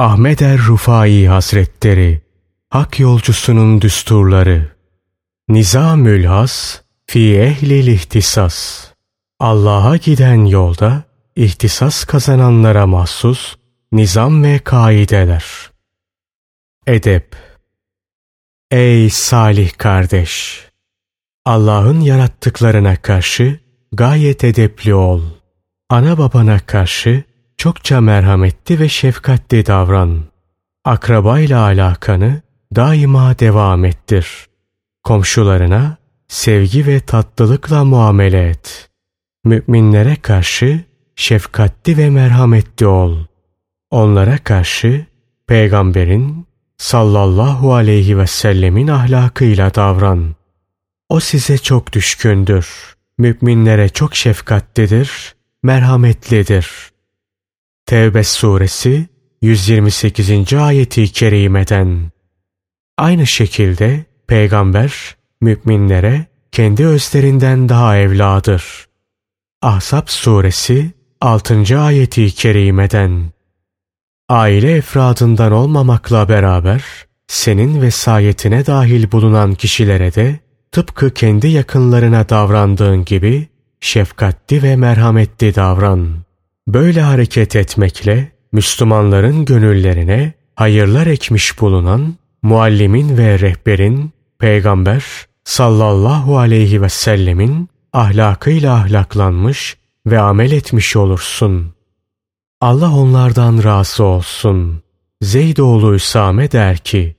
Ahmet er Rufai Hazretleri Hak yolcusunun düsturları Nizamül Has Fi ehlil ihtisas Allah'a giden yolda ihtisas kazananlara mahsus nizam ve kaideler. Edep Ey salih kardeş! Allah'ın yarattıklarına karşı gayet edepli ol. Ana babana karşı çokça merhametli ve şefkatli davran. Akrabayla alakanı daima devam ettir. Komşularına sevgi ve tatlılıkla muamele et. Müminlere karşı şefkatli ve merhametli ol. Onlara karşı peygamberin sallallahu aleyhi ve sellemin ahlakıyla davran. O size çok düşkündür. Müminlere çok şefkatlidir, merhametlidir. Tevbe suresi 128. ayeti kerimeden. Aynı şekilde peygamber müminlere kendi özlerinden daha evladır. Ahzab suresi 6. ayeti kerimeden. Aile efradından olmamakla beraber senin vesayetine dahil bulunan kişilere de tıpkı kendi yakınlarına davrandığın gibi şefkatli ve merhametli davran. Böyle hareket etmekle Müslümanların gönüllerine hayırlar ekmiş bulunan muallimin ve rehberin peygamber sallallahu aleyhi ve sellemin ahlakıyla ahlaklanmış ve amel etmiş olursun. Allah onlardan razı olsun. Zeydoğlu Üsame der ki,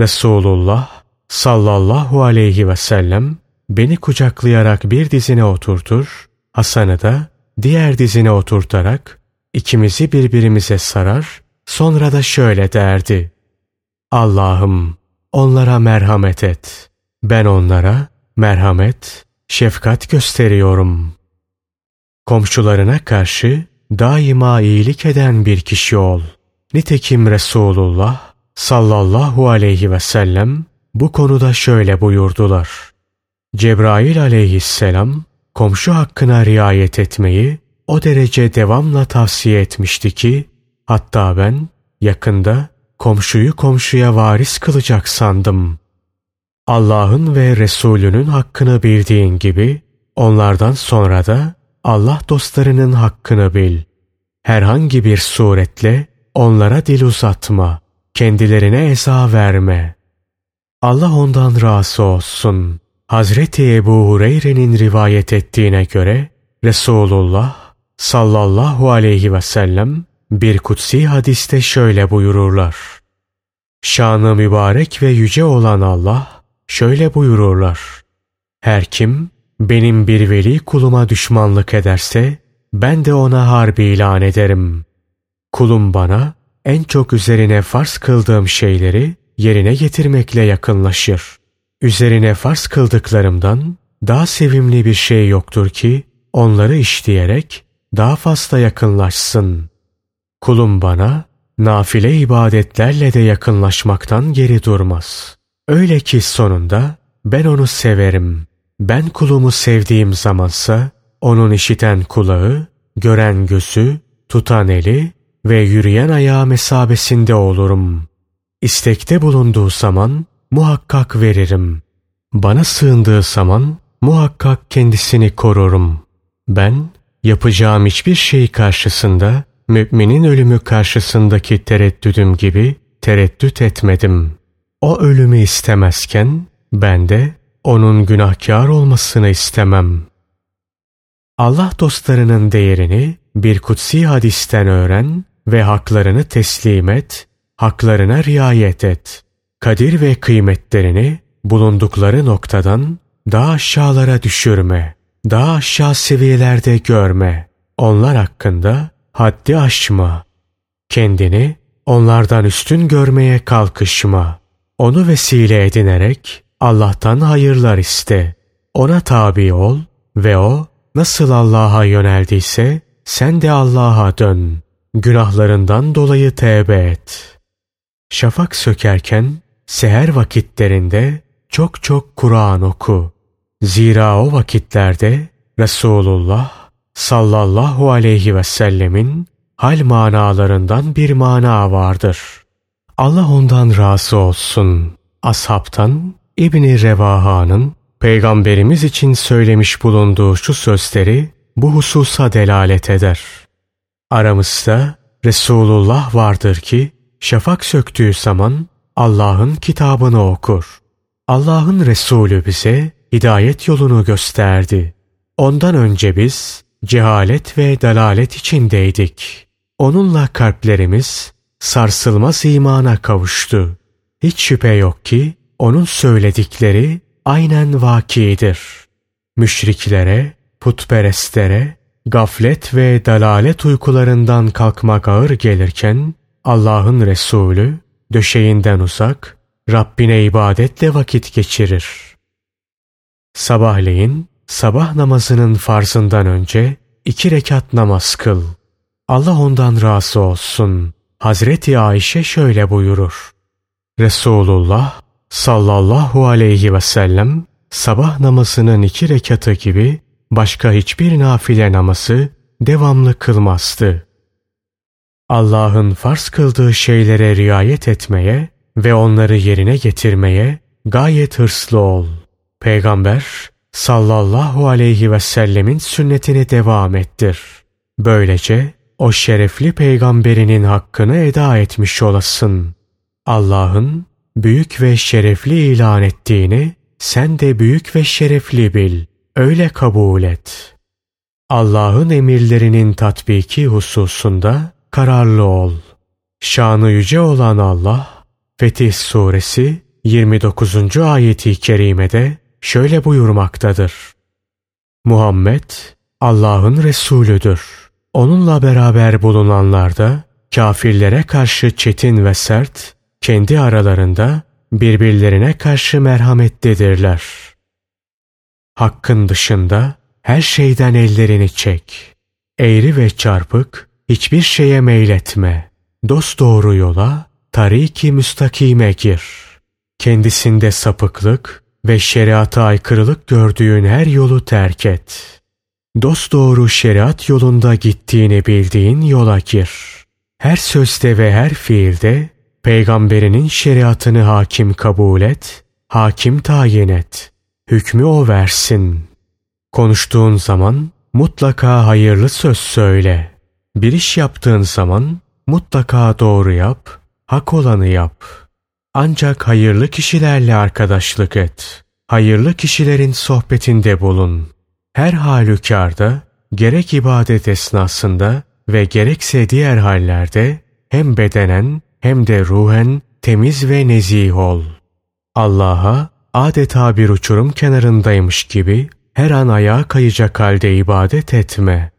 Resulullah sallallahu aleyhi ve sellem beni kucaklayarak bir dizine oturtur, Hasan'ı da diğer dizine oturtarak ikimizi birbirimize sarar, sonra da şöyle derdi. Allah'ım onlara merhamet et. Ben onlara merhamet, şefkat gösteriyorum. Komşularına karşı daima iyilik eden bir kişi ol. Nitekim Resulullah sallallahu aleyhi ve sellem bu konuda şöyle buyurdular. Cebrail aleyhisselam komşu hakkına riayet etmeyi o derece devamla tavsiye etmişti ki hatta ben yakında komşuyu komşuya varis kılacak sandım. Allah'ın ve Resulünün hakkını bildiğin gibi onlardan sonra da Allah dostlarının hakkını bil. Herhangi bir suretle onlara dil uzatma, kendilerine eza verme. Allah ondan razı olsun. Hazreti Ebu Hureyre'nin rivayet ettiğine göre Resulullah sallallahu aleyhi ve sellem bir kutsi hadiste şöyle buyururlar. Şanı mübarek ve yüce olan Allah şöyle buyururlar. Her kim benim bir veli kuluma düşmanlık ederse ben de ona harbi ilan ederim. Kulum bana en çok üzerine farz kıldığım şeyleri yerine getirmekle yakınlaşır. Üzerine farz kıldıklarımdan daha sevimli bir şey yoktur ki onları işleyerek daha fazla yakınlaşsın. Kulum bana nafile ibadetlerle de yakınlaşmaktan geri durmaz. Öyle ki sonunda ben onu severim. Ben kulumu sevdiğim zamansa onun işiten kulağı, gören gözü, tutan eli ve yürüyen ayağı mesabesinde olurum. İstekte bulunduğu zaman muhakkak veririm. Bana sığındığı zaman muhakkak kendisini korurum. Ben yapacağım hiçbir şey karşısında müminin ölümü karşısındaki tereddüdüm gibi tereddüt etmedim. O ölümü istemezken ben de onun günahkar olmasını istemem. Allah dostlarının değerini bir kutsi hadisten öğren ve haklarını teslim et, haklarına riayet et. Kadir ve kıymetlerini bulundukları noktadan daha aşağılara düşürme, daha aşağı seviyelerde görme. Onlar hakkında haddi aşma. Kendini onlardan üstün görmeye kalkışma. Onu vesile edinerek Allah'tan hayırlar iste. Ona tabi ol ve o nasıl Allah'a yöneldiyse sen de Allah'a dön. Günahlarından dolayı tevbe et. Şafak sökerken seher vakitlerinde çok çok Kur'an oku. Zira o vakitlerde Resulullah sallallahu aleyhi ve sellemin hal manalarından bir mana vardır. Allah ondan razı olsun. Ashabtan İbni Revaha'nın Peygamberimiz için söylemiş bulunduğu şu sözleri bu hususa delalet eder. Aramızda Resulullah vardır ki şafak söktüğü zaman Allah'ın kitabını okur. Allah'ın Resulü bize hidayet yolunu gösterdi. Ondan önce biz cehalet ve dalalet içindeydik. Onunla kalplerimiz sarsılmaz imana kavuştu. Hiç şüphe yok ki onun söyledikleri aynen vakidir. Müşriklere, putperestlere, gaflet ve dalalet uykularından kalkmak ağır gelirken Allah'ın Resulü döşeğinden uzak, Rabbine ibadetle vakit geçirir. Sabahleyin sabah namazının farzından önce iki rekat namaz kıl. Allah ondan razı olsun. Hazreti Ayşe şöyle buyurur. Resulullah sallallahu aleyhi ve sellem sabah namazının iki rekatı gibi başka hiçbir nafile namazı devamlı kılmazdı. Allah'ın farz kıldığı şeylere riayet etmeye ve onları yerine getirmeye gayet hırslı ol. Peygamber sallallahu aleyhi ve sellemin sünnetini devam ettir. Böylece o şerefli peygamberinin hakkını eda etmiş olasın. Allah'ın büyük ve şerefli ilan ettiğini sen de büyük ve şerefli bil. Öyle kabul et. Allah'ın emirlerinin tatbiki hususunda kararlı ol. Şanı yüce olan Allah, Fetih Suresi 29. ayeti kerimede şöyle buyurmaktadır. Muhammed Allah'ın Resulüdür. Onunla beraber bulunanlar da kafirlere karşı çetin ve sert, kendi aralarında birbirlerine karşı merhametlidirler. Hakkın dışında her şeyden ellerini çek. Eğri ve çarpık hiçbir şeye meyletme. Dost doğru yola, tariki müstakime gir. Kendisinde sapıklık ve şeriata aykırılık gördüğün her yolu terk et. Dost doğru şeriat yolunda gittiğini bildiğin yola gir. Her sözde ve her fiilde peygamberinin şeriatını hakim kabul et, hakim tayin et. Hükmü o versin. Konuştuğun zaman mutlaka hayırlı söz söyle. Bir iş yaptığın zaman mutlaka doğru yap, hak olanı yap. Ancak hayırlı kişilerle arkadaşlık et. Hayırlı kişilerin sohbetinde bulun. Her halükarda gerek ibadet esnasında ve gerekse diğer hallerde hem bedenen hem de ruhen temiz ve nezih ol. Allah'a adeta bir uçurum kenarındaymış gibi her an ayağa kayacak halde ibadet etme.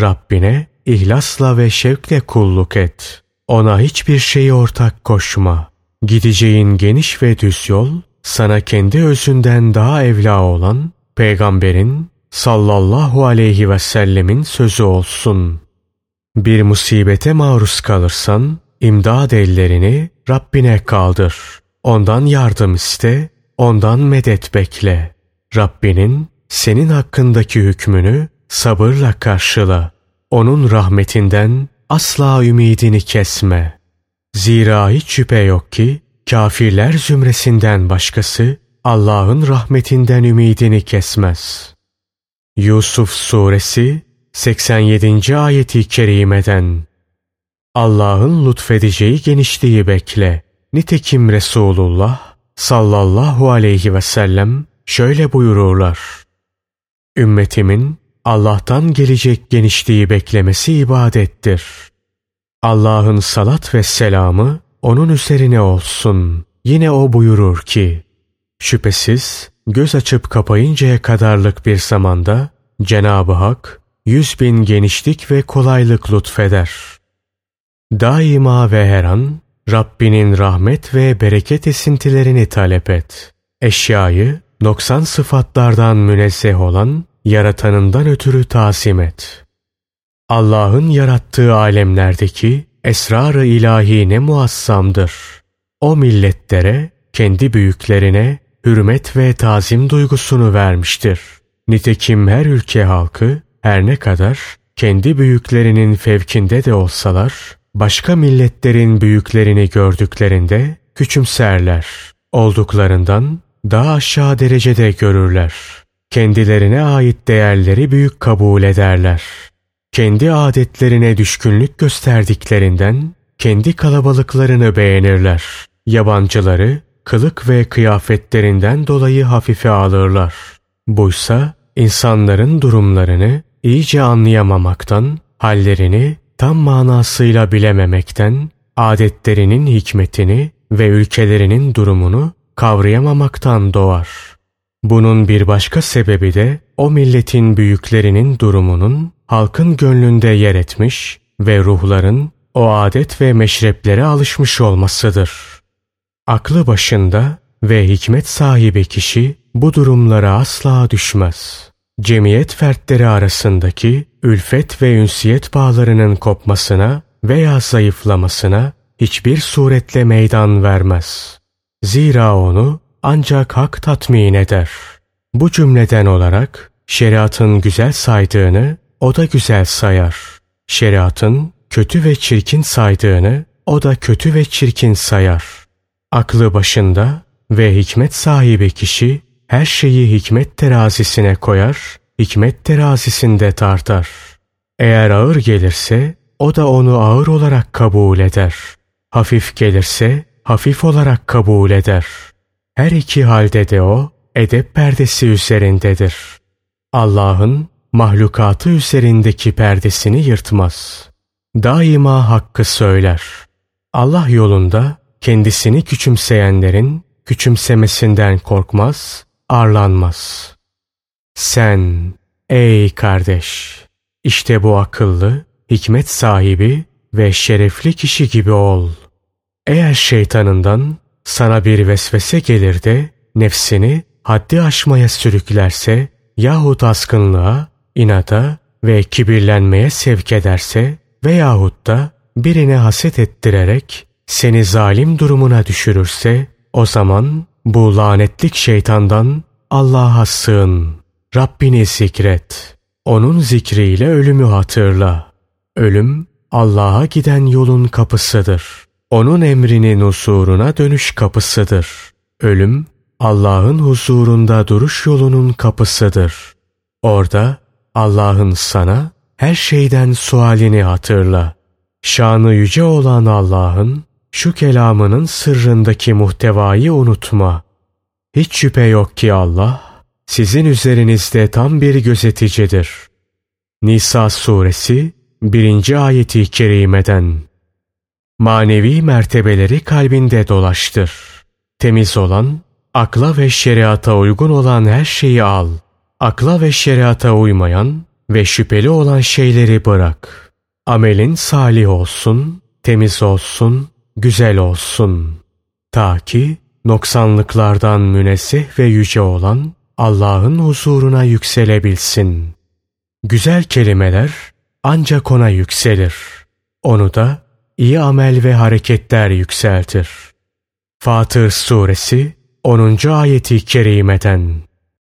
Rabbine ihlasla ve şevkle kulluk et. Ona hiçbir şeyi ortak koşma. Gideceğin geniş ve düz yol, sana kendi özünden daha evla olan Peygamberin sallallahu aleyhi ve sellemin sözü olsun. Bir musibete maruz kalırsan, imdad ellerini Rabbine kaldır. Ondan yardım iste, ondan medet bekle. Rabbinin senin hakkındaki hükmünü sabırla karşıla. Onun rahmetinden asla ümidini kesme. Zira hiç şüphe yok ki kafirler zümresinden başkası Allah'ın rahmetinden ümidini kesmez. Yusuf Suresi 87. ayeti kerimeden Allah'ın lütfedeceği genişliği bekle. Nitekim Resulullah sallallahu aleyhi ve sellem şöyle buyururlar. Ümmetimin Allah'tan gelecek genişliği beklemesi ibadettir. Allah'ın salat ve selamı onun üzerine olsun. Yine o buyurur ki, şüphesiz göz açıp kapayıncaya kadarlık bir zamanda Cenab-ı Hak yüz bin genişlik ve kolaylık lütfeder. Daima ve her an Rabbinin rahmet ve bereket esintilerini talep et. Eşyayı noksan sıfatlardan münezzeh olan yaratanından ötürü tasim et. Allah'ın yarattığı alemlerdeki esrar-ı ilahi ne muassamdır. O milletlere, kendi büyüklerine hürmet ve tazim duygusunu vermiştir. Nitekim her ülke halkı her ne kadar kendi büyüklerinin fevkinde de olsalar, başka milletlerin büyüklerini gördüklerinde küçümserler. Olduklarından daha aşağı derecede görürler. Kendilerine ait değerleri büyük kabul ederler. Kendi adetlerine düşkünlük gösterdiklerinden kendi kalabalıklarını beğenirler. Yabancıları kılık ve kıyafetlerinden dolayı hafife alırlar. Buysa insanların durumlarını iyice anlayamamaktan, hallerini tam manasıyla bilememekten, adetlerinin hikmetini ve ülkelerinin durumunu kavrayamamaktan doğar. Bunun bir başka sebebi de o milletin büyüklerinin durumunun halkın gönlünde yer etmiş ve ruhların o adet ve meşreplere alışmış olmasıdır. Aklı başında ve hikmet sahibi kişi bu durumlara asla düşmez. Cemiyet fertleri arasındaki ülfet ve ünsiyet bağlarının kopmasına veya zayıflamasına hiçbir suretle meydan vermez. Zira onu ancak hak tatmin eder. Bu cümleden olarak şeriatın güzel saydığını o da güzel sayar. Şeriatın kötü ve çirkin saydığını o da kötü ve çirkin sayar. Aklı başında ve hikmet sahibi kişi her şeyi hikmet terazisine koyar, hikmet terazisinde tartar. Eğer ağır gelirse o da onu ağır olarak kabul eder. Hafif gelirse hafif olarak kabul eder. Her iki halde de o edep perdesi üzerindedir. Allah'ın mahlukatı üzerindeki perdesini yırtmaz. Daima hakkı söyler. Allah yolunda kendisini küçümseyenlerin küçümsemesinden korkmaz, arlanmaz. Sen ey kardeş, işte bu akıllı, hikmet sahibi ve şerefli kişi gibi ol. Eğer şeytanından sana bir vesvese gelir de nefsini haddi aşmaya sürüklerse yahut askınlığa, inata ve kibirlenmeye sevk ederse veyahut da birine haset ettirerek seni zalim durumuna düşürürse o zaman bu lanetlik şeytandan Allah'a sığın. Rabbini zikret. Onun zikriyle ölümü hatırla. Ölüm Allah'a giden yolun kapısıdır. Onun emrinin huzuruna dönüş kapısıdır. Ölüm Allah'ın huzurunda duruş yolunun kapısıdır. Orada Allah'ın sana her şeyden sualini hatırla. Şanı yüce olan Allah'ın şu kelamının sırrındaki muhtevayı unutma. Hiç şüphe yok ki Allah sizin üzerinizde tam bir gözeticidir. Nisa suresi 1. ayeti kerimeden Manevi mertebeleri kalbinde dolaştır. Temiz olan, akla ve şeriata uygun olan her şeyi al. Akla ve şeriata uymayan ve şüpheli olan şeyleri bırak. Amelin salih olsun, temiz olsun, güzel olsun. Ta ki noksanlıklardan münezzeh ve yüce olan Allah'ın huzuruna yükselebilsin. Güzel kelimeler ancak ona yükselir. Onu da iyi amel ve hareketler yükseltir. Fatır Suresi 10. ayeti kerimeden